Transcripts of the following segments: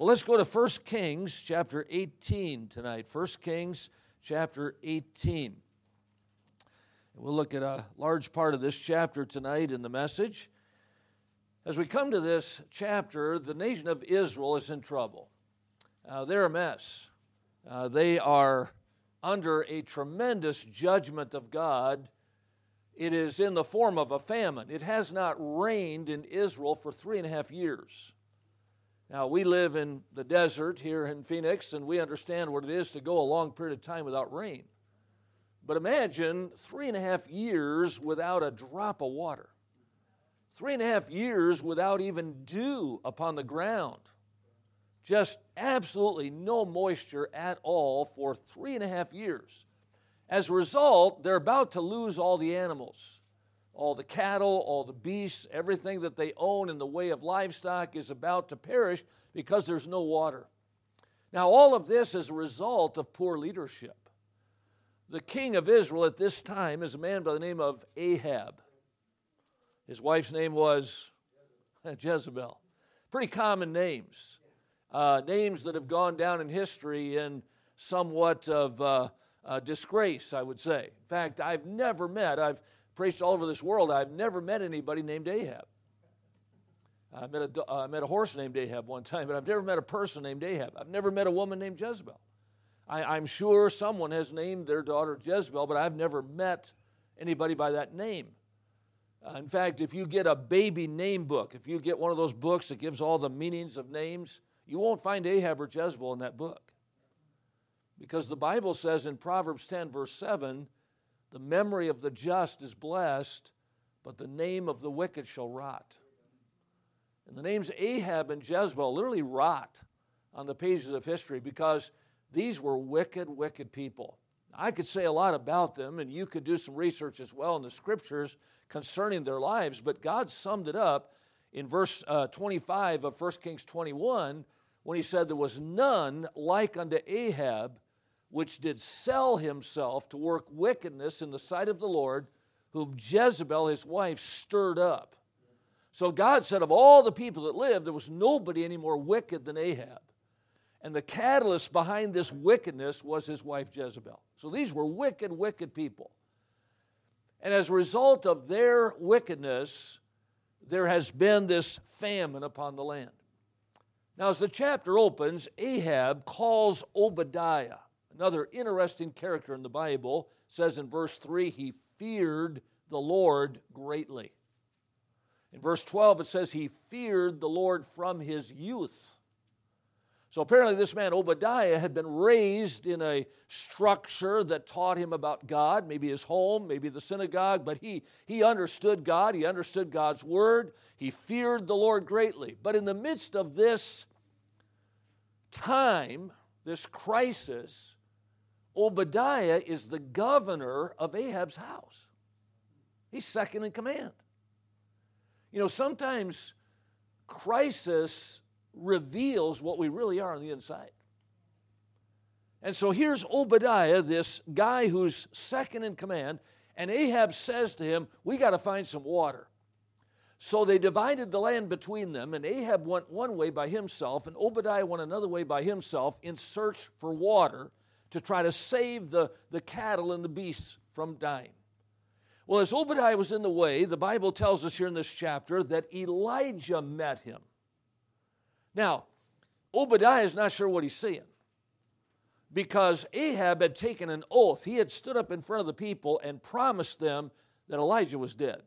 Well, let's go to 1 Kings chapter 18 tonight. 1 Kings chapter 18. We'll look at a large part of this chapter tonight in the message. As we come to this chapter, the nation of Israel is in trouble. Uh, they're a mess. Uh, they are under a tremendous judgment of God. It is in the form of a famine. It has not rained in Israel for three and a half years. Now, we live in the desert here in Phoenix, and we understand what it is to go a long period of time without rain. But imagine three and a half years without a drop of water, three and a half years without even dew upon the ground. Just absolutely no moisture at all for three and a half years. As a result, they're about to lose all the animals all the cattle, all the beasts, everything that they own in the way of livestock is about to perish because there's no water. Now, all of this is a result of poor leadership. The king of Israel at this time is a man by the name of Ahab. His wife's name was Jezebel. Pretty common names. Uh, names that have gone down in history in somewhat of uh, uh, disgrace, I would say. In fact, I've never met, I've preached all over this world. I've never met anybody named Ahab. I met, a, met a horse named Ahab one time, but I've never met a person named Ahab. I've never met a woman named Jezebel. I, am sure someone has named their daughter Jezebel, but I've never met anybody by that name. Uh, in fact, if you get a baby name book, if you get one of those books that gives all the meanings of names, you won't find Ahab or Jezebel in that book. Because the Bible says in Proverbs 10, verse 7, the memory of the just is blessed, but the name of the wicked shall rot. And the names Ahab and Jezebel literally rot on the pages of history because these were wicked, wicked people. I could say a lot about them, and you could do some research as well in the scriptures concerning their lives, but God summed it up in verse uh, 25 of 1 Kings 21 when he said, There was none like unto Ahab which did sell himself to work wickedness in the sight of the Lord, whom Jezebel, his wife, stirred up. So God said, of all the people that lived, there was nobody any more wicked than Ahab. And the catalyst behind this wickedness was his wife Jezebel. So these were wicked, wicked people. And as a result of their wickedness, there has been this famine upon the land. Now, as the chapter opens, Ahab calls Obadiah Another interesting character in the Bible says in verse 3 he feared the Lord greatly. In verse 12, it says he feared the Lord from his youth. So apparently, this man Obadiah had been raised in a structure that taught him about God, maybe his home, maybe the synagogue, but he, he understood God, he understood God's word, he feared the Lord greatly. But in the midst of this time, this crisis, Obadiah is the governor of Ahab's house. He's second in command. You know, sometimes crisis reveals what we really are on the inside. And so here's Obadiah, this guy who's second in command, and Ahab says to him, We got to find some water. So they divided the land between them, and Ahab went one way by himself, and Obadiah went another way by himself in search for water to try to save the, the cattle and the beasts from dying. Well, as Obadiah was in the way, the Bible tells us here in this chapter that Elijah met him. Now, Obadiah is not sure what he's seeing because Ahab had taken an oath. He had stood up in front of the people and promised them that Elijah was dead.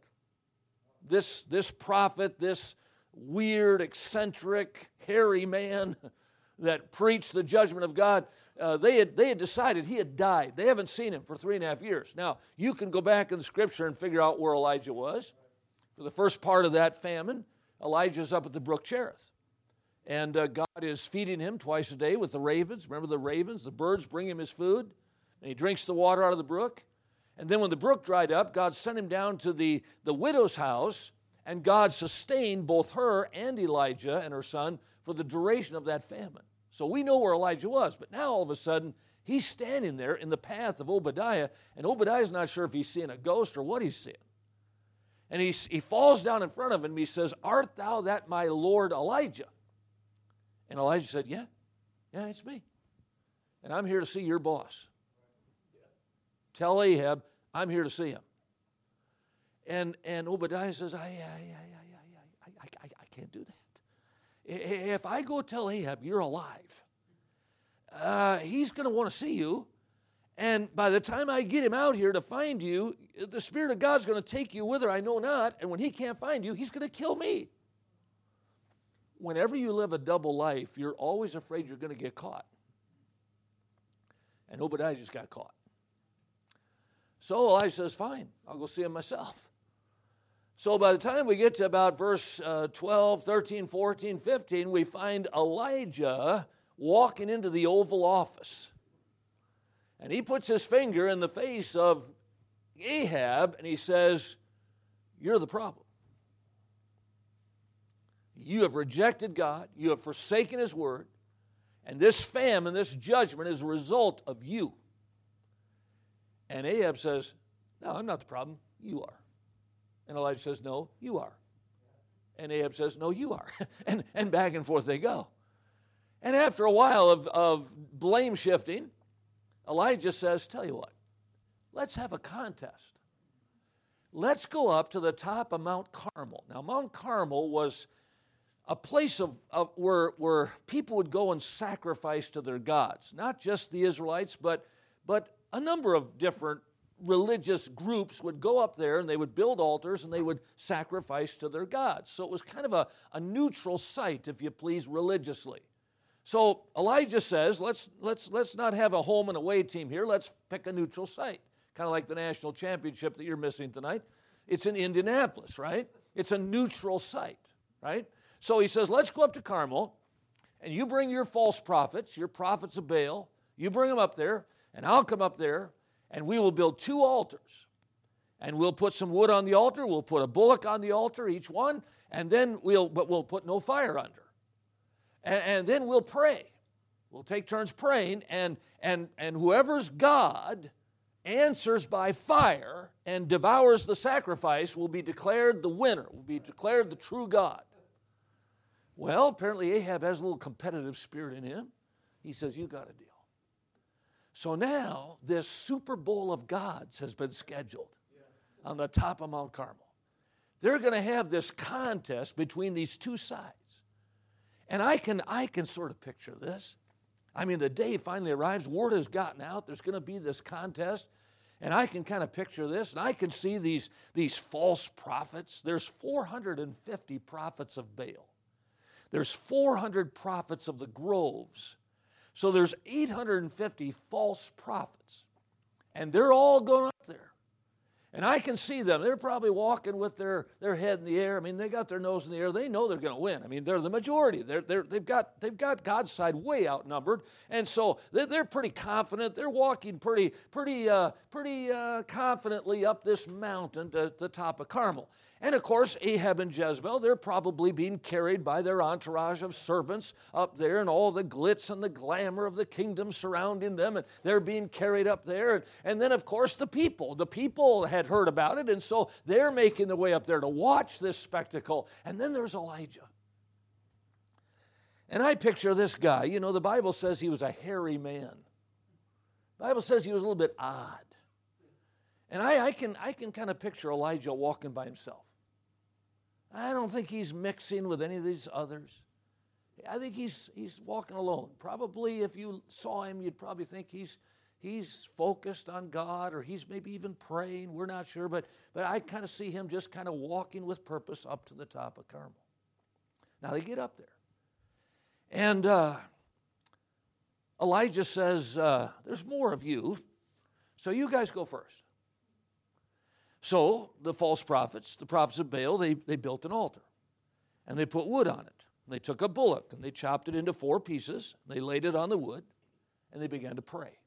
This, this prophet, this weird, eccentric, hairy man that preached the judgment of God, uh, they, had, they had decided he had died. They haven't seen him for three and a half years. Now, you can go back in the scripture and figure out where Elijah was. For the first part of that famine, Elijah's up at the brook Cherith. And uh, God is feeding him twice a day with the ravens. Remember the ravens? The birds bring him his food. And he drinks the water out of the brook. And then when the brook dried up, God sent him down to the, the widow's house. And God sustained both her and Elijah and her son for the duration of that famine. So we know where Elijah was, but now all of a sudden, he's standing there in the path of Obadiah, and Obadiah's not sure if he's seeing a ghost or what he's seeing. And he, he falls down in front of him and he says, Art thou that my Lord Elijah? And Elijah said, Yeah, yeah, it's me. And I'm here to see your boss. Tell Ahab, I'm here to see him. And, and Obadiah says, I, I, I, I, I, I, I I can't do that. If I go tell Ahab you're alive, uh, he's going to want to see you. And by the time I get him out here to find you, the Spirit of God's going to take you whither I know not. And when he can't find you, he's going to kill me. Whenever you live a double life, you're always afraid you're going to get caught. And Obadiah just got caught. So Elijah says, Fine, I'll go see him myself. So by the time we get to about verse uh, 12, 13, 14, 15, we find Elijah walking into the Oval Office. And he puts his finger in the face of Ahab and he says, You're the problem. You have rejected God, you have forsaken His word, and this famine, this judgment is a result of you. And Ahab says, No, I'm not the problem. You are. And Elijah says, No, you are. And Ahab says, No, you are. and, and back and forth they go. And after a while of, of blame shifting, Elijah says, Tell you what, let's have a contest. Let's go up to the top of Mount Carmel. Now, Mount Carmel was a place of, of, where, where people would go and sacrifice to their gods, not just the Israelites, but, but a number of different religious groups would go up there and they would build altars and they would sacrifice to their gods. So it was kind of a, a neutral site, if you please, religiously. So Elijah says, let's, let's, let's not have a home and away team here. Let's pick a neutral site, kind of like the national championship that you're missing tonight. It's in Indianapolis, right? It's a neutral site, right? So he says, let's go up to Carmel, and you bring your false prophets, your prophets of Baal, you bring them up there, and I'll come up there, and we will build two altars. And we'll put some wood on the altar, we'll put a bullock on the altar, each one, and then we'll, but we'll put no fire under. And, and then we'll pray. We'll take turns praying, and, and, and whoever's God answers by fire and devours the sacrifice will be declared the winner, will be declared the true God. Well, apparently Ahab has a little competitive spirit in him. He says, You got a deal. So now this Super Bowl of gods has been scheduled on the top of Mount Carmel. They're going to have this contest between these two sides. And I can, I can sort of picture this. I mean, the day finally arrives, word has gotten out, there's going to be this contest. And I can kind of picture this, and I can see these, these false prophets. There's 450 prophets of Baal. There's 400 prophets of the groves. So there's 850 false prophets. And they're all going up there. And I can see them. They're probably walking with their, their head in the air. I mean, they got their nose in the air. They know they're going to win. I mean, they're the majority. They're, they're, they've, got, they've got God's side way outnumbered. And so they're, they're pretty confident. They're walking pretty, pretty, uh, pretty uh, confidently up this mountain to the top of Carmel. And of course, Ahab and Jezebel, they're probably being carried by their entourage of servants up there and all the glitz and the glamour of the kingdom surrounding them. And they're being carried up there. And then, of course, the people. The people had heard about it. And so they're making their way up there to watch this spectacle. And then there's Elijah. And I picture this guy. You know, the Bible says he was a hairy man. The Bible says he was a little bit odd. And I, I, can, I can kind of picture Elijah walking by himself. I don't think he's mixing with any of these others. I think he's, he's walking alone. Probably if you saw him, you'd probably think he's, he's focused on God or he's maybe even praying. We're not sure, but, but I kind of see him just kind of walking with purpose up to the top of Carmel. Now they get up there. And uh, Elijah says, uh, There's more of you, so you guys go first. So the false prophets, the prophets of Baal, they, they built an altar and they put wood on it. They took a bullock and they chopped it into four pieces. They laid it on the wood and they began to pray.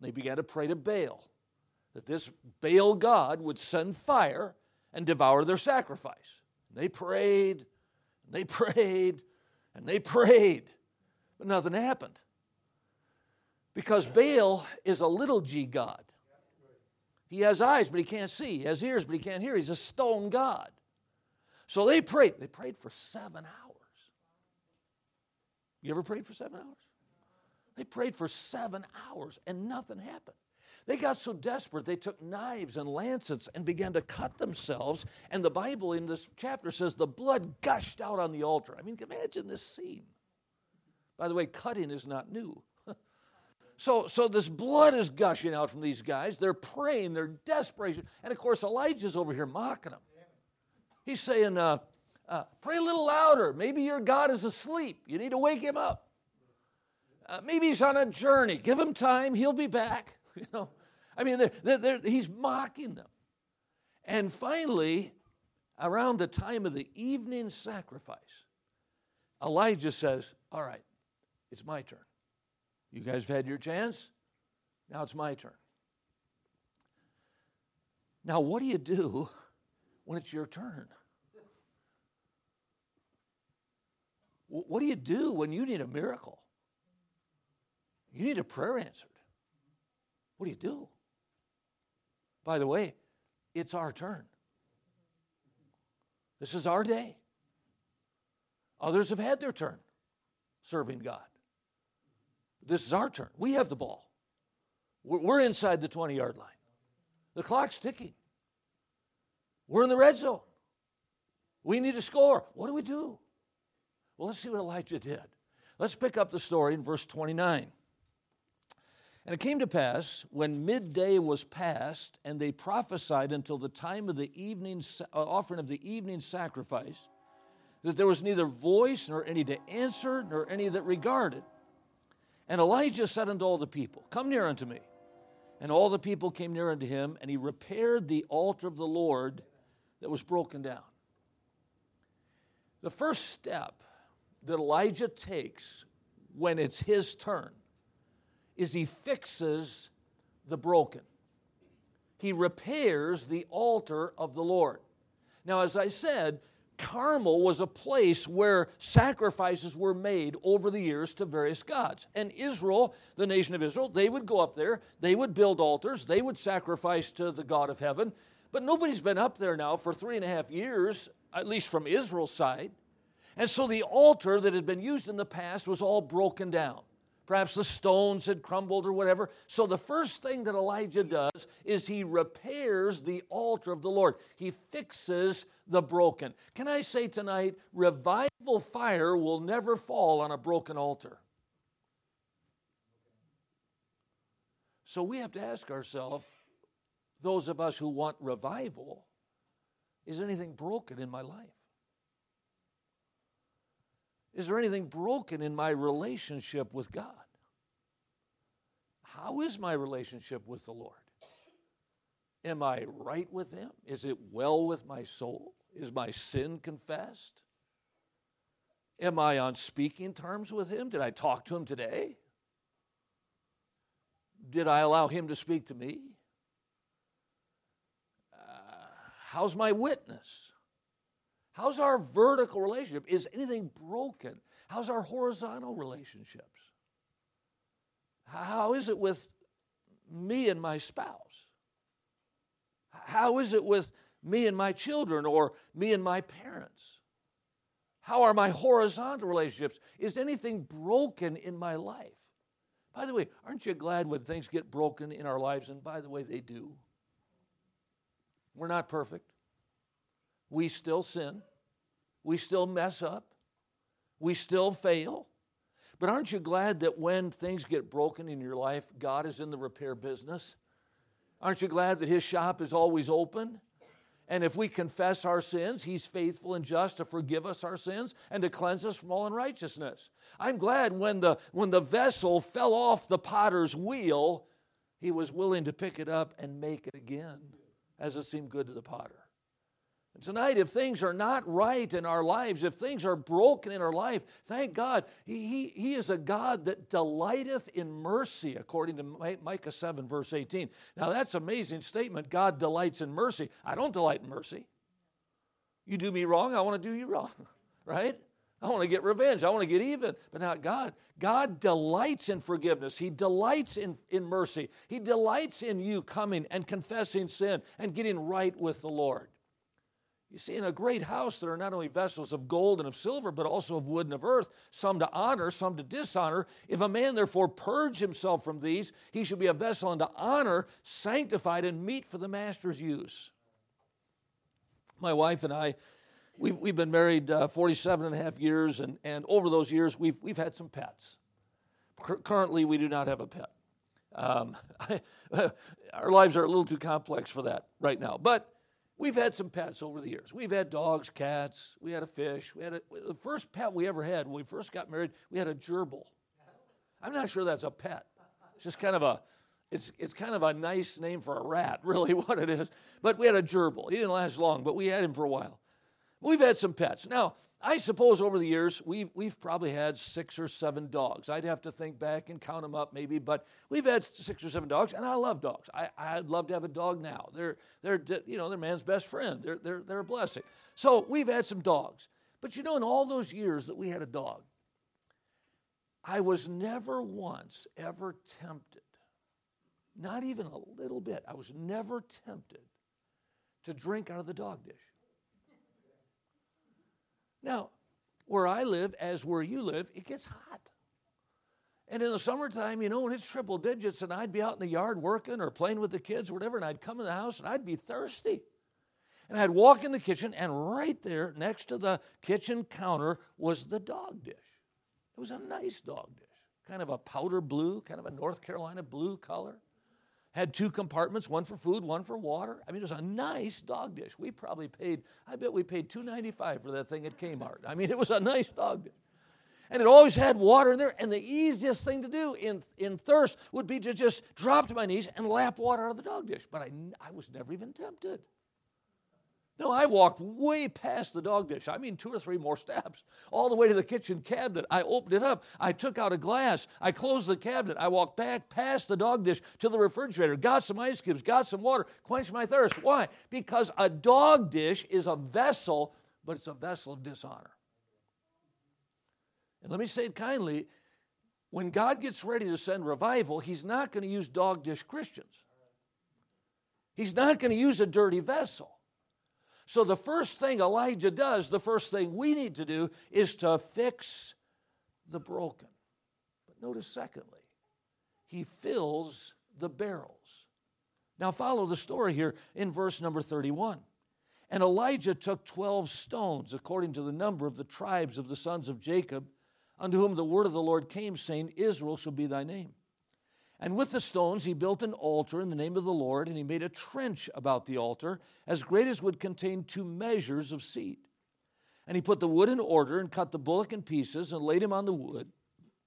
They began to pray to Baal that this Baal God would send fire and devour their sacrifice. They prayed, and they prayed, and they prayed, but nothing happened. Because Baal is a little g God. He has eyes, but he can't see. He has ears, but he can't hear. He's a stone God. So they prayed. They prayed for seven hours. You ever prayed for seven hours? They prayed for seven hours and nothing happened. They got so desperate, they took knives and lancets and began to cut themselves. And the Bible in this chapter says the blood gushed out on the altar. I mean, imagine this scene. By the way, cutting is not new. So, so this blood is gushing out from these guys. They're praying, they're desperation. And of course, Elijah's over here mocking them. He's saying, uh, uh, Pray a little louder. Maybe your God is asleep. You need to wake him up. Uh, maybe he's on a journey. Give him time. He'll be back. You know, I mean, they're, they're, he's mocking them. And finally, around the time of the evening sacrifice, Elijah says, All right, it's my turn. You guys have had your chance. Now it's my turn. Now, what do you do when it's your turn? What do you do when you need a miracle? You need a prayer answered. What do you do? By the way, it's our turn. This is our day. Others have had their turn serving God. This is our turn. We have the ball. We're inside the 20 yard line. The clock's ticking. We're in the red zone. We need to score. What do we do? Well, let's see what Elijah did. Let's pick up the story in verse 29. And it came to pass when midday was past, and they prophesied until the time of the evening uh, offering of the evening sacrifice, that there was neither voice nor any to answer, nor any that regarded. And Elijah said unto all the people, Come near unto me. And all the people came near unto him, and he repaired the altar of the Lord that was broken down. The first step that Elijah takes when it's his turn is he fixes the broken. He repairs the altar of the Lord. Now, as I said, Carmel was a place where sacrifices were made over the years to various gods. And Israel, the nation of Israel, they would go up there, they would build altars, they would sacrifice to the God of heaven. But nobody's been up there now for three and a half years, at least from Israel's side. And so the altar that had been used in the past was all broken down. Perhaps the stones had crumbled or whatever. So the first thing that Elijah does is he repairs the altar of the Lord. He fixes the broken. Can I say tonight, revival fire will never fall on a broken altar. So we have to ask ourselves, those of us who want revival, is anything broken in my life? Is there anything broken in my relationship with God? How is my relationship with the Lord? Am I right with Him? Is it well with my soul? Is my sin confessed? Am I on speaking terms with Him? Did I talk to Him today? Did I allow Him to speak to me? Uh, how's my witness? How's our vertical relationship? Is anything broken? How's our horizontal relationships? How is it with me and my spouse? How is it with me and my children or me and my parents? How are my horizontal relationships? Is anything broken in my life? By the way, aren't you glad when things get broken in our lives? And by the way, they do. We're not perfect. We still sin. We still mess up. We still fail. But aren't you glad that when things get broken in your life, God is in the repair business? Aren't you glad that His shop is always open? And if we confess our sins, He's faithful and just to forgive us our sins and to cleanse us from all unrighteousness. I'm glad when the, when the vessel fell off the potter's wheel, He was willing to pick it up and make it again as it seemed good to the potter. Tonight, if things are not right in our lives, if things are broken in our life, thank God. He, he, he is a God that delighteth in mercy, according to Micah 7, verse 18. Now, that's amazing statement. God delights in mercy. I don't delight in mercy. You do me wrong, I want to do you wrong, right? I want to get revenge. I want to get even. But not God. God delights in forgiveness. He delights in, in mercy. He delights in you coming and confessing sin and getting right with the Lord. You see, in a great house, there are not only vessels of gold and of silver, but also of wood and of earth, some to honor, some to dishonor. If a man therefore purge himself from these, he should be a vessel unto honor, sanctified and meet for the master's use. My wife and I, we've, we've been married uh, 47 and a half years, and, and over those years, we've, we've had some pets. currently, we do not have a pet. Um, I, our lives are a little too complex for that right now. But We've had some pets over the years. We've had dogs, cats, we had a fish. We had a, the first pet we ever had when we first got married, we had a gerbil. I'm not sure that's a pet. It's just kind of a it's, it's kind of a nice name for a rat, really, what it is. But we had a gerbil. He didn't last long, but we had him for a while. We've had some pets. Now, I suppose over the years, we've, we've probably had six or seven dogs. I'd have to think back and count them up maybe, but we've had six or seven dogs, and I love dogs. I, I'd love to have a dog now. They're, they're, you know, they're man's best friend. They're, they're, they're a blessing. So we've had some dogs. But you know, in all those years that we had a dog, I was never once ever tempted, not even a little bit, I was never tempted to drink out of the dog dish. Now, where I live, as where you live, it gets hot. And in the summertime, you know, when it's triple digits, and I'd be out in the yard working or playing with the kids or whatever, and I'd come in the house and I'd be thirsty. And I'd walk in the kitchen, and right there next to the kitchen counter was the dog dish. It was a nice dog dish, kind of a powder blue, kind of a North Carolina blue color had two compartments, one for food, one for water. I mean, it was a nice dog dish. We probably paid, I bet we paid $2.95 for that thing at Kmart. I mean, it was a nice dog dish. And it always had water in there. And the easiest thing to do in, in thirst would be to just drop to my knees and lap water out of the dog dish. But I, I was never even tempted. No, I walked way past the dog dish. I mean, two or three more steps, all the way to the kitchen cabinet. I opened it up. I took out a glass. I closed the cabinet. I walked back past the dog dish to the refrigerator, got some ice cubes, got some water, quenched my thirst. Why? Because a dog dish is a vessel, but it's a vessel of dishonor. And let me say it kindly when God gets ready to send revival, He's not going to use dog dish Christians, He's not going to use a dirty vessel. So, the first thing Elijah does, the first thing we need to do, is to fix the broken. But notice, secondly, he fills the barrels. Now, follow the story here in verse number 31. And Elijah took 12 stones, according to the number of the tribes of the sons of Jacob, unto whom the word of the Lord came, saying, Israel shall be thy name. And with the stones he built an altar in the name of the Lord, and he made a trench about the altar, as great as would contain two measures of seed. And he put the wood in order, and cut the bullock in pieces, and laid him on the wood,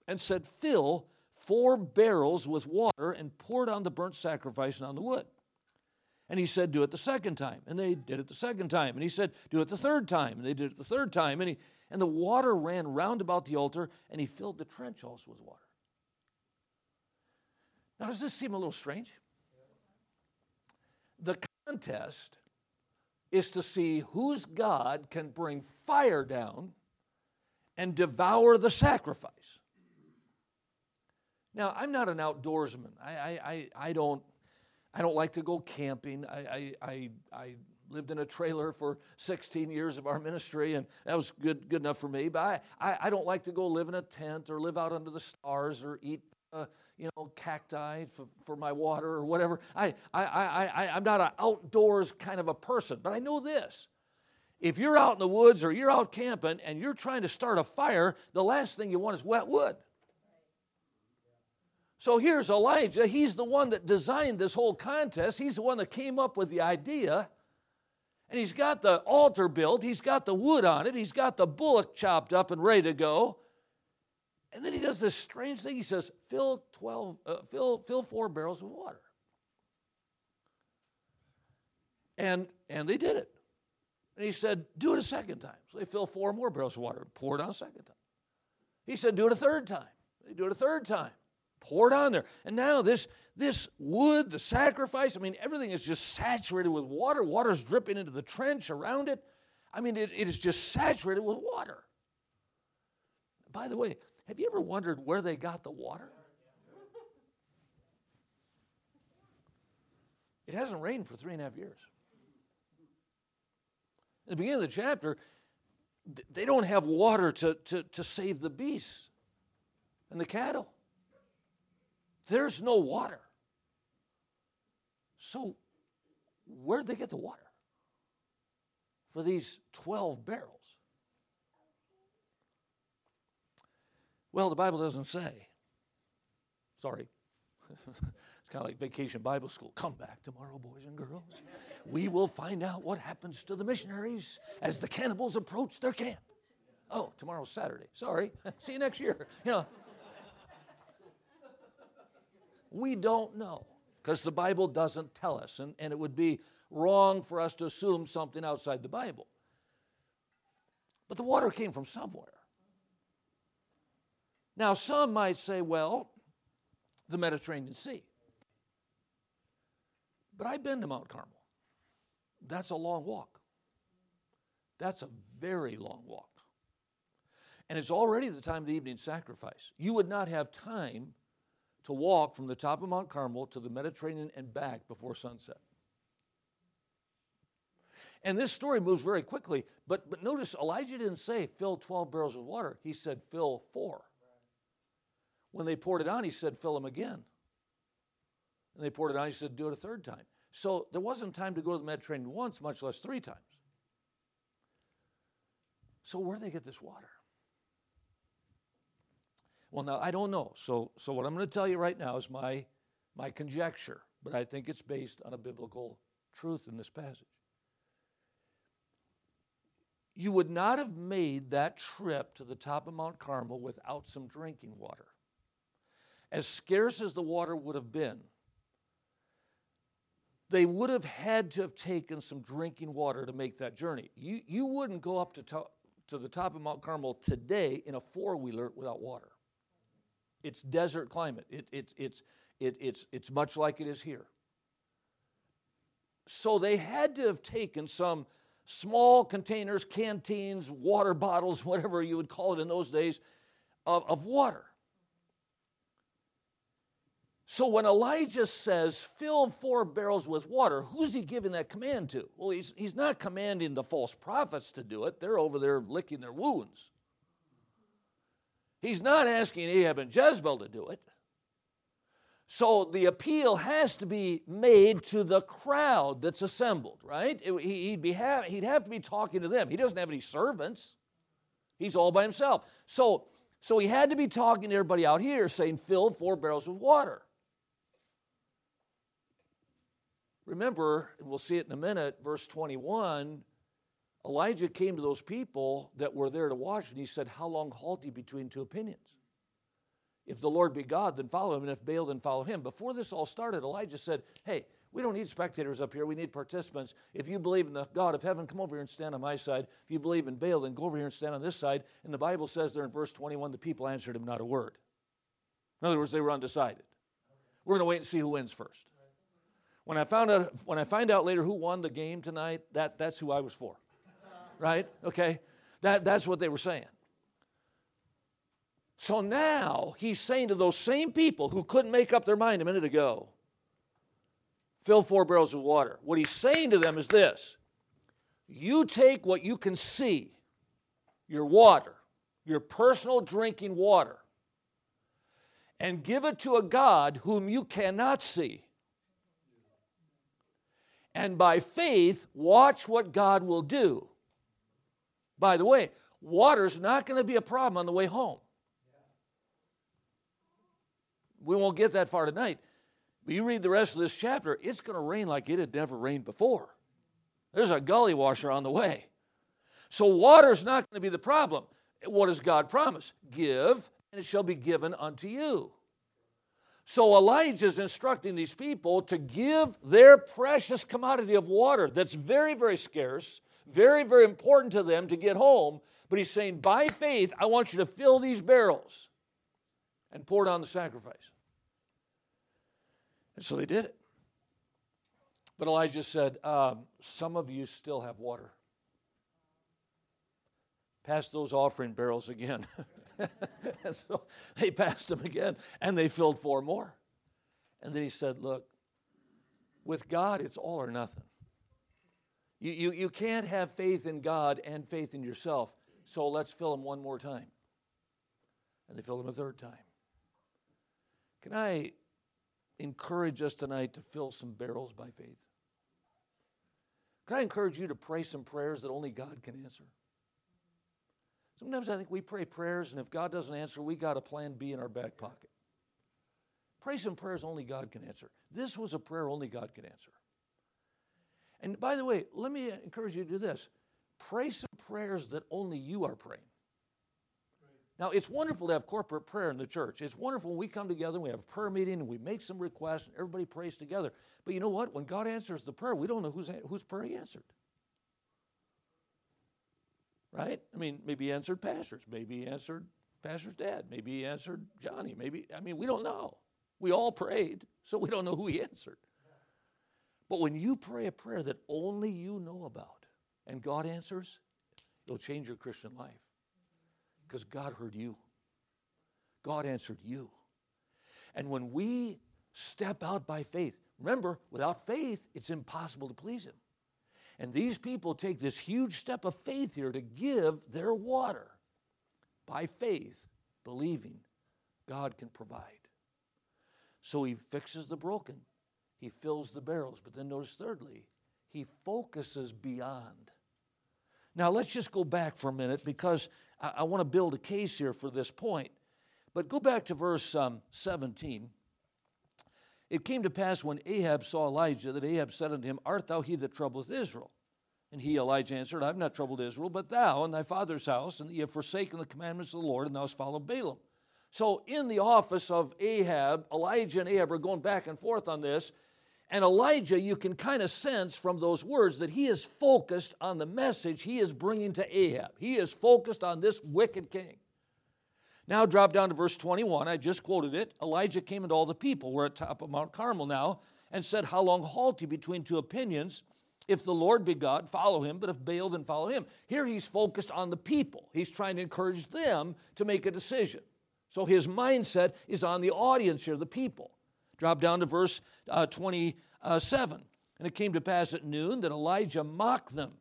and said, Fill four barrels with water, and pour it on the burnt sacrifice and on the wood. And he said, Do it the second time. And they did it the second time. And he said, Do it the third time. And they did it the third time. And, he, and the water ran round about the altar, and he filled the trench also with water. Now, does this seem a little strange? The contest is to see whose God can bring fire down and devour the sacrifice. Now, I'm not an outdoorsman. I, I, I, I don't, I don't like to go camping. I, I, I, lived in a trailer for 16 years of our ministry, and that was good, good enough for me. But I, I, I don't like to go live in a tent or live out under the stars or eat uh, you know, cacti for, for my water or whatever. I, I, I, I, I'm not an outdoors kind of a person, but I know this. If you're out in the woods or you're out camping and you're trying to start a fire, the last thing you want is wet wood. So here's Elijah. He's the one that designed this whole contest. He's the one that came up with the idea. And he's got the altar built, he's got the wood on it, he's got the bullock chopped up and ready to go. And then he does this strange thing. He says, fill 12, uh, fill, fill four barrels of water. And, and they did it. And he said, do it a second time. So they fill four more barrels of water, pour it on a second time. He said, do it a third time. They do it a third time. Pour it on there. And now this, this wood, the sacrifice, I mean, everything is just saturated with water. Water's dripping into the trench around it. I mean, it, it is just saturated with water. By the way, have you ever wondered where they got the water? It hasn't rained for three and a half years. At the beginning of the chapter, they don't have water to, to, to save the beasts and the cattle. There's no water. So, where'd they get the water for these 12 barrels? Well, the Bible doesn't say. Sorry. it's kind of like vacation Bible school. Come back tomorrow, boys and girls. We will find out what happens to the missionaries as the cannibals approach their camp. Oh, tomorrow's Saturday. Sorry. See you next year. You know. We don't know because the Bible doesn't tell us, and, and it would be wrong for us to assume something outside the Bible. But the water came from somewhere. Now, some might say, well, the Mediterranean Sea. But I've been to Mount Carmel. That's a long walk. That's a very long walk. And it's already the time of the evening sacrifice. You would not have time to walk from the top of Mount Carmel to the Mediterranean and back before sunset. And this story moves very quickly, but, but notice Elijah didn't say fill 12 barrels with water. He said fill four. When they poured it on, he said fill them again. And they poured it on, he said do it a third time. So there wasn't time to go to the Mediterranean once, much less three times. So where do they get this water? Well, now I don't know. So, so what I'm going to tell you right now is my, my conjecture, but I think it's based on a biblical truth in this passage. You would not have made that trip to the top of Mount Carmel without some drinking water. As scarce as the water would have been, they would have had to have taken some drinking water to make that journey. You, you wouldn't go up to, to, to the top of Mount Carmel today in a four wheeler without water. It's desert climate. It, it, it's, it, it's, it's much like it is here. So they had to have taken some small containers, canteens, water bottles, whatever you would call it in those days, of, of water. So when Elijah says, fill four barrels with water, who's he giving that command to? Well, he's, he's not commanding the false prophets to do it. They're over there licking their wounds. He's not asking Ahab and Jezebel to do it. So the appeal has to be made to the crowd that's assembled, right? he'd, be ha- he'd have to be talking to them. He doesn't have any servants, he's all by himself. So, so he had to be talking to everybody out here saying, fill four barrels with water. Remember, and we'll see it in a minute, verse 21 Elijah came to those people that were there to watch, and he said, How long halt ye between two opinions? If the Lord be God, then follow him, and if Baal, then follow him. Before this all started, Elijah said, Hey, we don't need spectators up here. We need participants. If you believe in the God of heaven, come over here and stand on my side. If you believe in Baal, then go over here and stand on this side. And the Bible says there in verse 21 the people answered him not a word. In other words, they were undecided. We're going to wait and see who wins first. When I, found out, when I find out later who won the game tonight, that, that's who I was for right? Okay? That, that's what they were saying. So now he's saying to those same people who couldn't make up their mind a minute ago, fill four barrels of water. What he's saying to them is this you take what you can see, your water, your personal drinking water, and give it to a God whom you cannot see. And by faith, watch what God will do. By the way, water's not going to be a problem on the way home. We won't get that far tonight. But you read the rest of this chapter, it's going to rain like it had never rained before. There's a gully washer on the way. So water's not going to be the problem. What does God promise? Give, and it shall be given unto you. So Elijah is instructing these people to give their precious commodity of water that's very, very scarce very, very important to them to get home. But he's saying, by faith, I want you to fill these barrels and pour it on the sacrifice. And so they did it. But Elijah said, um, Some of you still have water. Pass those offering barrels again. so they passed them again, and they filled four more. And then he said, Look, with God, it's all or nothing. You, you, you can't have faith in God and faith in yourself. So let's fill them one more time. And they filled them a third time. Can I encourage us tonight to fill some barrels by faith? Can I encourage you to pray some prayers that only God can answer? Sometimes I think we pray prayers, and if God doesn't answer, we got a plan B in our back pocket. Pray some prayers only God can answer. This was a prayer only God can answer. And by the way, let me encourage you to do this pray some prayers that only you are praying. Now, it's wonderful to have corporate prayer in the church. It's wonderful when we come together and we have a prayer meeting and we make some requests and everybody prays together. But you know what? When God answers the prayer, we don't know whose, whose prayer he answered. Right? I mean, maybe he answered pastors. Maybe he answered pastor's dad. Maybe he answered Johnny. Maybe, I mean, we don't know. We all prayed, so we don't know who he answered. But when you pray a prayer that only you know about and God answers, it'll change your Christian life because God heard you. God answered you. And when we step out by faith, remember, without faith, it's impossible to please Him. And these people take this huge step of faith here to give their water by faith, believing God can provide. So He fixes the broken, He fills the barrels. But then notice, thirdly, He focuses beyond. Now, let's just go back for a minute because I, I want to build a case here for this point. But go back to verse um, 17. It came to pass when Ahab saw Elijah that Ahab said unto him, Art thou he that troubleth Israel? And he, Elijah, answered, I have not troubled Israel, but thou and thy father's house, and ye have forsaken the commandments of the Lord, and thou hast followed Baalim. So, in the office of Ahab, Elijah and Ahab are going back and forth on this. And Elijah, you can kind of sense from those words that he is focused on the message he is bringing to Ahab. He is focused on this wicked king. Now, drop down to verse 21. I just quoted it. Elijah came and all the people. We're at top of Mount Carmel now, and said, How long halt ye between two opinions? If the Lord be God, follow him, but if Baal, then follow him. Here he's focused on the people. He's trying to encourage them to make a decision. So his mindset is on the audience here, the people. Drop down to verse uh, 27. And it came to pass at noon that Elijah mocked them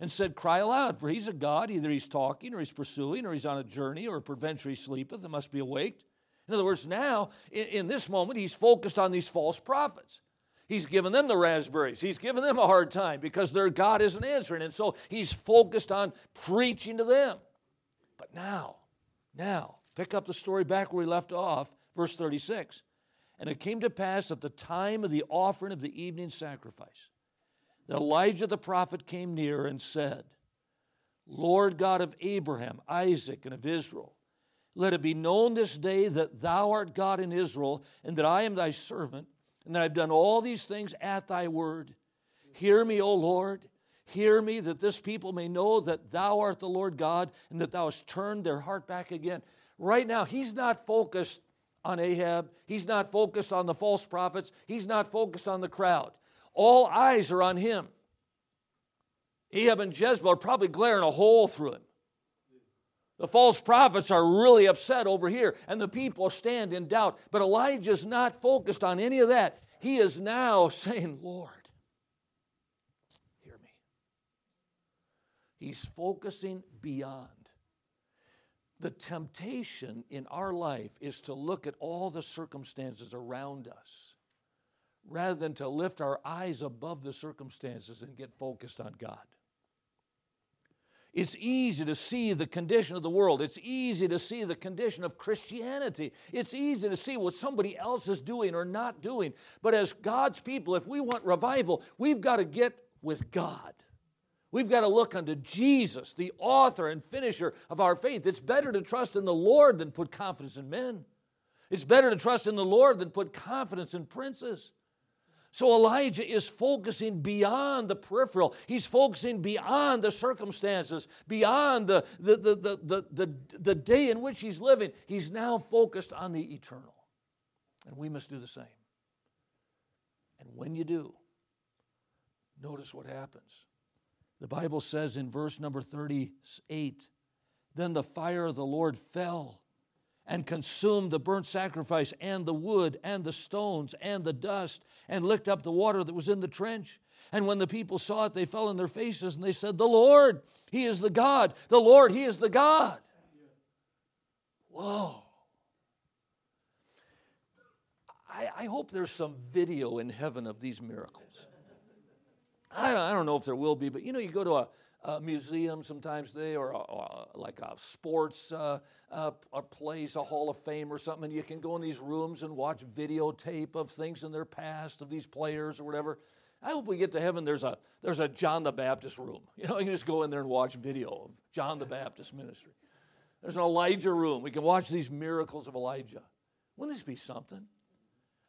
and said, Cry aloud, for he's a God. Either he's talking, or he's pursuing, or he's on a journey, or peradventure he sleepeth and must be awaked. In other words, now, in, in this moment, he's focused on these false prophets. He's given them the raspberries. He's given them a hard time because their God isn't answering. And so he's focused on preaching to them. But now, now, pick up the story back where we left off, verse 36. And it came to pass at the time of the offering of the evening sacrifice Elijah the prophet came near and said, Lord God of Abraham, Isaac, and of Israel, let it be known this day that thou art God in Israel, and that I am thy servant, and that I've done all these things at thy word. Hear me, O Lord. Hear me, that this people may know that thou art the Lord God, and that thou hast turned their heart back again. Right now, he's not focused on Ahab. He's not focused on the false prophets. He's not focused on the crowd. All eyes are on him. Ahab and Jezebel are probably glaring a hole through him. The false prophets are really upset over here, and the people stand in doubt. But Elijah's not focused on any of that. He is now saying, Lord, hear me. He's focusing beyond the temptation in our life is to look at all the circumstances around us rather than to lift our eyes above the circumstances and get focused on God. It's easy to see the condition of the world. It's easy to see the condition of Christianity. It's easy to see what somebody else is doing or not doing. But as God's people, if we want revival, we've got to get with God. We've got to look unto Jesus, the author and finisher of our faith. It's better to trust in the Lord than put confidence in men. It's better to trust in the Lord than put confidence in princes. So Elijah is focusing beyond the peripheral. He's focusing beyond the circumstances, beyond the, the, the, the, the, the, day in which he's living. He's now focused on the eternal. And we must do the same. And when you do, notice what happens. The Bible says in verse number 38 Then the fire of the Lord fell and consumed the burnt sacrifice and the wood and the stones and the dust and licked up the water that was in the trench. And when the people saw it, they fell on their faces and they said, The Lord, He is the God. The Lord, He is the God. Whoa. I, I hope there's some video in heaven of these miracles. I, I don't know if there will be, but you know, you go to a, a museum sometimes today or, or a, like a sports uh, uh, a place, a Hall of Fame or something, and you can go in these rooms and watch videotape of things in their past of these players or whatever. I hope we get to heaven. There's a there's a John the Baptist room. You know, you can just go in there and watch video of John the Baptist ministry. There's an Elijah room. We can watch these miracles of Elijah. Wouldn't this be something?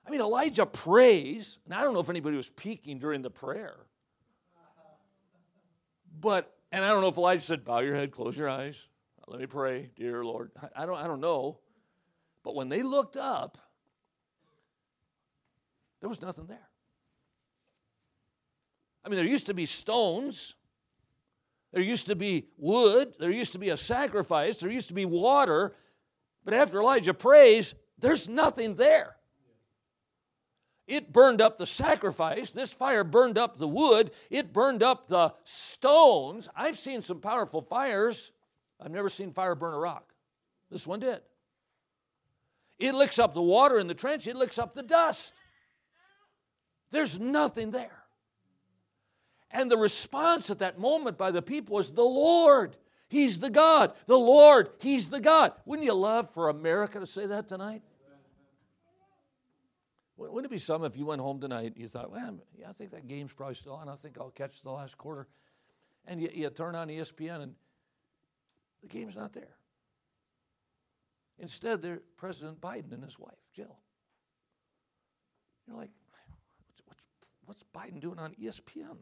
I mean, Elijah prays, and I don't know if anybody was peeking during the prayer. But, and I don't know if Elijah said, bow your head, close your eyes, let me pray, dear Lord. I don't, I don't know. But when they looked up, there was nothing there. I mean, there used to be stones, there used to be wood, there used to be a sacrifice, there used to be water, but after Elijah prays, there's nothing there. It burned up the sacrifice. This fire burned up the wood. It burned up the stones. I've seen some powerful fires. I've never seen fire burn a rock. This one did. It licks up the water in the trench, it licks up the dust. There's nothing there. And the response at that moment by the people was, The Lord, He's the God. The Lord, He's the God. Wouldn't you love for America to say that tonight? Wouldn't it be some if you went home tonight and you thought, well, yeah, I think that game's probably still on. I think I'll catch the last quarter. And you, you turn on ESPN and the game's not there. Instead, they're President Biden and his wife, Jill. You're like, what's, what's, what's Biden doing on ESPN?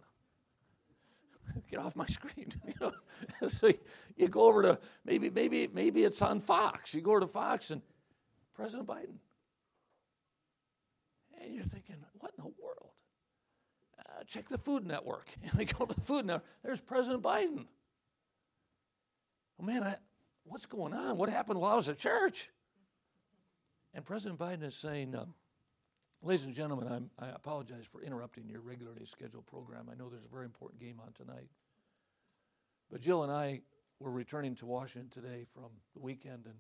Get off my screen. you know? so you go over to maybe maybe maybe it's on Fox. You go over to Fox and President Biden. And you're thinking, what in the world? Uh, check the Food Network. And we go to the Food Network. There's President Biden. Oh man, I, what's going on? What happened while I was at church? And President Biden is saying, um, ladies and gentlemen, I'm, I apologize for interrupting your regularly scheduled program. I know there's a very important game on tonight. But Jill and I were returning to Washington today from the weekend, and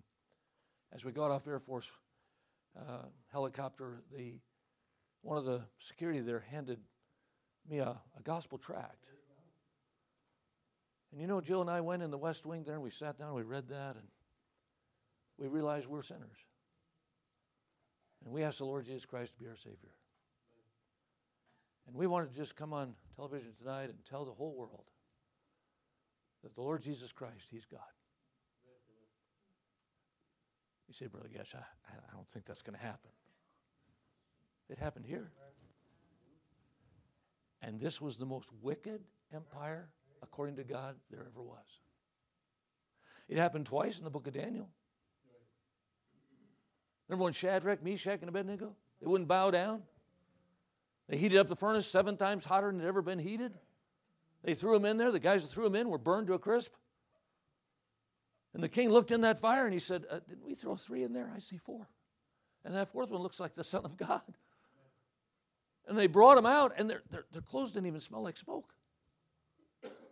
as we got off Air Force uh, helicopter, the one of the security there handed me a, a gospel tract. And you know, Jill and I went in the West Wing there and we sat down, we read that, and we realized we're sinners. And we asked the Lord Jesus Christ to be our Savior. And we wanted to just come on television tonight and tell the whole world that the Lord Jesus Christ, He's God. You say, Brother Gesh, I, I don't think that's going to happen. It happened here. And this was the most wicked empire, according to God, there ever was. It happened twice in the book of Daniel. Remember when Shadrach, Meshach, and Abednego? They wouldn't bow down. They heated up the furnace seven times hotter than it ever been heated. They threw them in there. The guys that threw them in were burned to a crisp. And the king looked in that fire and he said, uh, Didn't we throw three in there? I see four. And that fourth one looks like the Son of God. And they brought him out, and their, their, their clothes didn't even smell like smoke.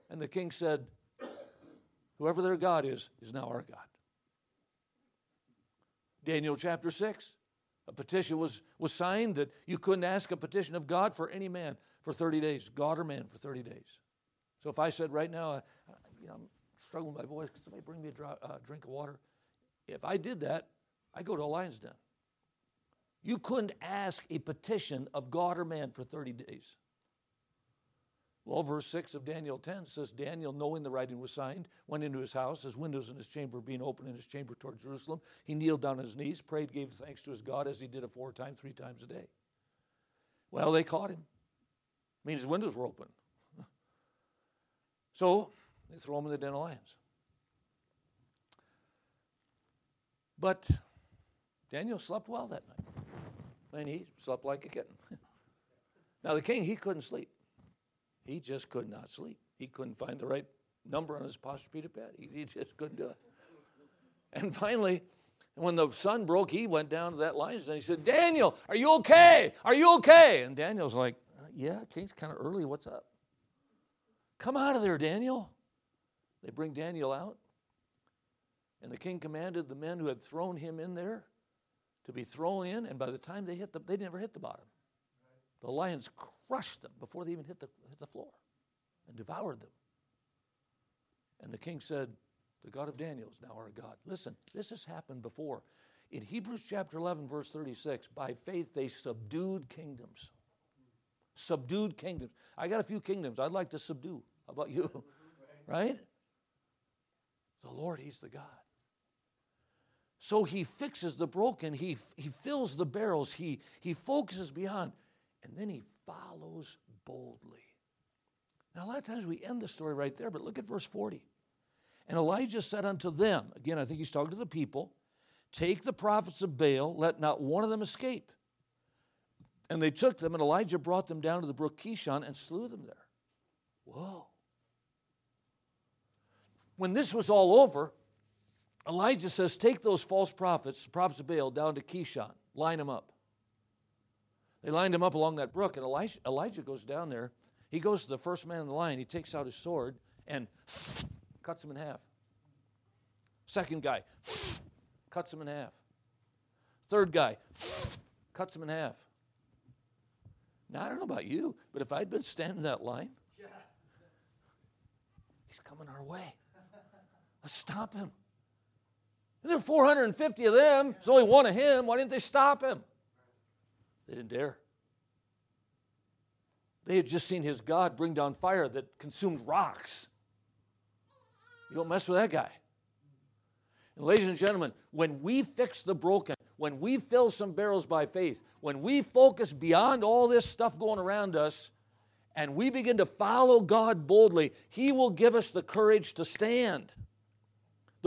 And the king said, Whoever their God is, is now our God. Daniel chapter 6. A petition was, was signed that you couldn't ask a petition of God for any man for 30 days, God or man for 30 days. So if I said right now, uh, you know, I'm struggling with my voice, somebody bring me a dry, uh, drink of water? If I did that, I go to a lion's den. You couldn't ask a petition of God or man for 30 days. Well, verse 6 of Daniel 10 says Daniel, knowing the writing was signed, went into his house, his windows in his chamber being open in his chamber toward Jerusalem. He kneeled down on his knees, prayed, gave thanks to his God as he did aforetime, three times a day. Well, they caught him. I mean, his windows were open. So they throw him in the den of lions. But Daniel slept well that night and he slept like a kitten. now, the king, he couldn't sleep. He just could not sleep. He couldn't find the right number on his Posturepedic bed. He, he just couldn't do it. And finally, when the sun broke, he went down to that lion's den. He said, Daniel, are you okay? Are you okay? And Daniel's like, uh, Yeah, King's kind of early. What's up? Come out of there, Daniel. They bring Daniel out. And the king commanded the men who had thrown him in there to be thrown in. And by the time they hit the, they never hit the bottom. The lions crushed them before they even hit the, hit the floor and devoured them. And the king said, The God of Daniel is now our God. Listen, this has happened before. In Hebrews chapter 11, verse 36, by faith they subdued kingdoms. Subdued kingdoms. I got a few kingdoms I'd like to subdue. How about you? right? The Lord, He's the God. So He fixes the broken, He, he fills the barrels, he, he focuses beyond, and then He follows boldly. Now, a lot of times we end the story right there, but look at verse 40. And Elijah said unto them, again, I think he's talking to the people, take the prophets of Baal, let not one of them escape. And they took them, and Elijah brought them down to the brook Kishon and slew them there. Whoa. When this was all over, Elijah says, Take those false prophets, the prophets of Baal, down to Kishon, line them up. They lined them up along that brook, and Elijah, Elijah goes down there. He goes to the first man in the line, he takes out his sword and cuts him in half. Second guy cuts him in half. Third guy cuts him in half. Now, I don't know about you, but if I'd been standing in that line, he's coming our way. Let's stop him. And there are 450 of them. There's only one of him. Why didn't they stop him? They didn't dare. They had just seen his God bring down fire that consumed rocks. You don't mess with that guy. And ladies and gentlemen, when we fix the broken, when we fill some barrels by faith, when we focus beyond all this stuff going around us, and we begin to follow God boldly, He will give us the courage to stand.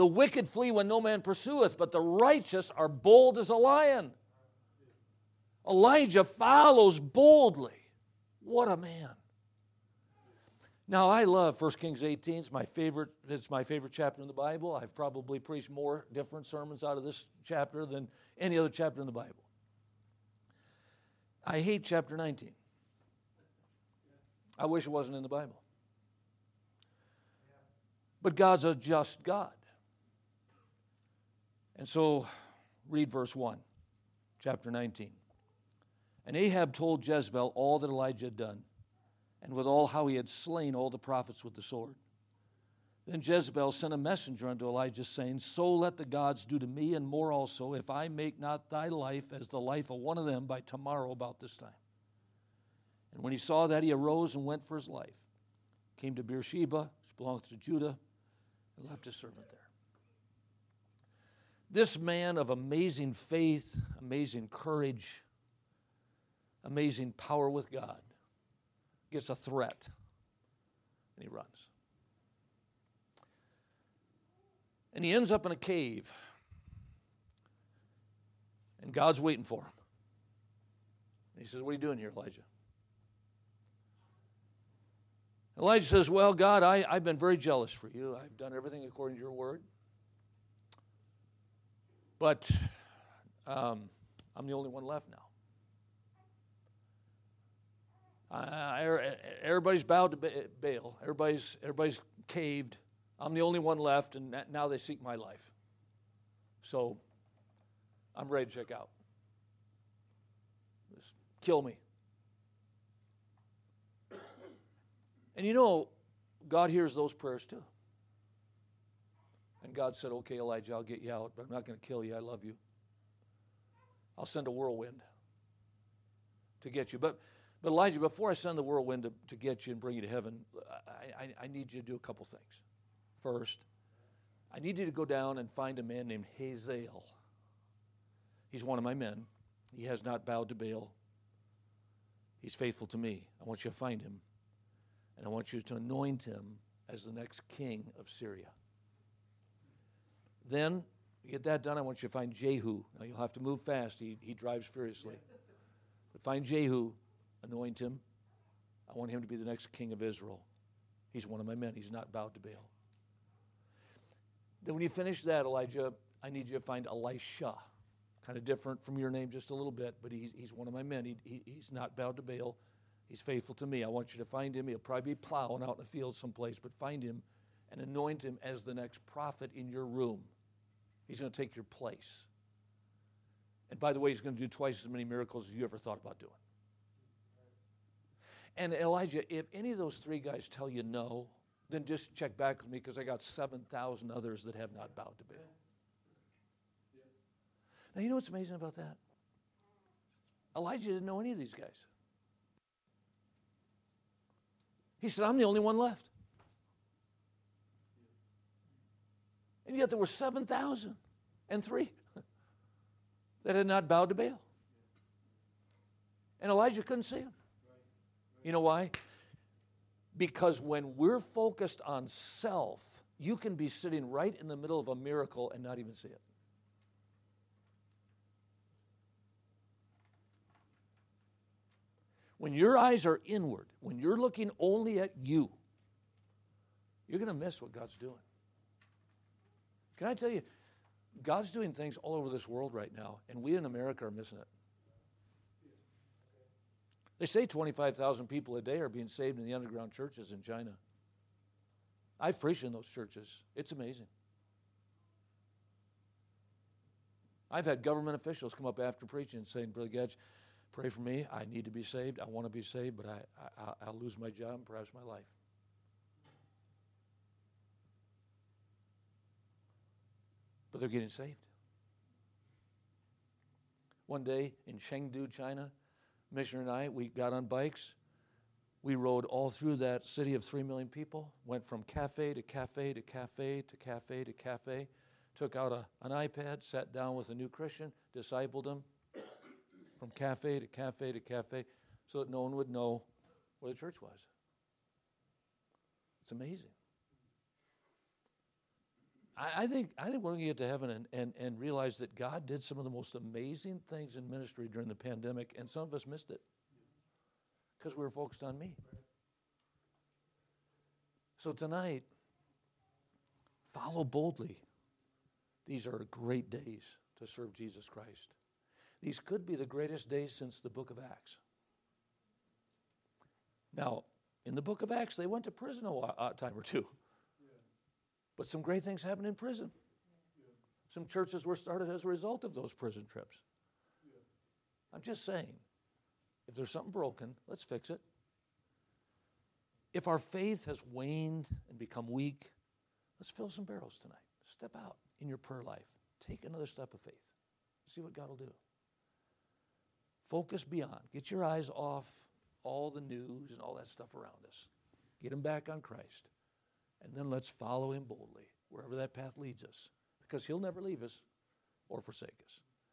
The wicked flee when no man pursueth, but the righteous are bold as a lion. Elijah follows boldly. What a man. Now I love 1 Kings 18. It's my favorite, it's my favorite chapter in the Bible. I've probably preached more different sermons out of this chapter than any other chapter in the Bible. I hate chapter 19. I wish it wasn't in the Bible. But God's a just God. And so read verse 1, chapter 19. And Ahab told Jezebel all that Elijah had done, and withal how he had slain all the prophets with the sword. Then Jezebel sent a messenger unto Elijah, saying, So let the gods do to me, and more also, if I make not thy life as the life of one of them by tomorrow about this time. And when he saw that, he arose and went for his life, came to Beersheba, which belonged to Judah, and left his servant there. This man of amazing faith, amazing courage, amazing power with God gets a threat and he runs. And he ends up in a cave. And God's waiting for him. And he says, What are you doing here, Elijah? Elijah says, Well, God, I, I've been very jealous for you. I've done everything according to your word. But um, I'm the only one left now. Uh, everybody's bowed to Baal. Everybody's, everybody's caved. I'm the only one left, and now they seek my life. So I'm ready to check out. Just kill me. And you know, God hears those prayers too. And God said, Okay, Elijah, I'll get you out, but I'm not going to kill you. I love you. I'll send a whirlwind to get you. But but Elijah, before I send the whirlwind to, to get you and bring you to heaven, I, I, I need you to do a couple things. First, I need you to go down and find a man named Hazael. He's one of my men. He has not bowed to Baal. He's faithful to me. I want you to find him, and I want you to anoint him as the next king of Syria. Then, get that done, I want you to find Jehu. Now, you'll have to move fast. He, he drives furiously. But find Jehu anoint him. I want him to be the next king of Israel. He's one of my men. He's not bowed to Baal. Then, when you finish that, Elijah, I need you to find Elisha. Kind of different from your name just a little bit, but he's, he's one of my men. He, he, he's not bowed to Baal. He's faithful to me. I want you to find him. He'll probably be plowing out in the field someplace, but find him and anoint him as the next prophet in your room. He's going to take your place. And by the way, he's going to do twice as many miracles as you ever thought about doing. And Elijah, if any of those three guys tell you no, then just check back with me because I got 7,000 others that have not bowed to Baal. Now, you know what's amazing about that? Elijah didn't know any of these guys. He said, I'm the only one left. And yet there were 7,003 that had not bowed to Baal. And Elijah couldn't see them. You know why? Because when we're focused on self, you can be sitting right in the middle of a miracle and not even see it. When your eyes are inward, when you're looking only at you, you're going to miss what God's doing. Can I tell you, God's doing things all over this world right now, and we in America are missing it. They say 25,000 people a day are being saved in the underground churches in China. I've preached in those churches. It's amazing. I've had government officials come up after preaching and saying, Brother Gedge, pray for me. I need to be saved. I want to be saved, but I, I, I'll lose my job and perhaps my life. But they're getting saved. One day in Chengdu, China, Missioner and I, we got on bikes. We rode all through that city of three million people, went from cafe to cafe to cafe to cafe to cafe, took out a, an iPad, sat down with a new Christian, discipled him from cafe to cafe to cafe so that no one would know where the church was. It's amazing. I, I think, I think we're going to get to heaven and, and, and realize that God did some of the most amazing things in ministry during the pandemic, and some of us missed it because we were focused on me. So tonight, follow boldly. These are great days to serve Jesus Christ. These could be the greatest days since the book of Acts. Now, in the book of Acts, they went to prison a time or two. But some great things happened in prison. Some churches were started as a result of those prison trips. I'm just saying, if there's something broken, let's fix it. If our faith has waned and become weak, let's fill some barrels tonight. Step out in your prayer life. Take another step of faith. See what God will do. Focus beyond. Get your eyes off all the news and all that stuff around us. Get them back on Christ. And then let's follow him boldly wherever that path leads us because he'll never leave us or forsake us.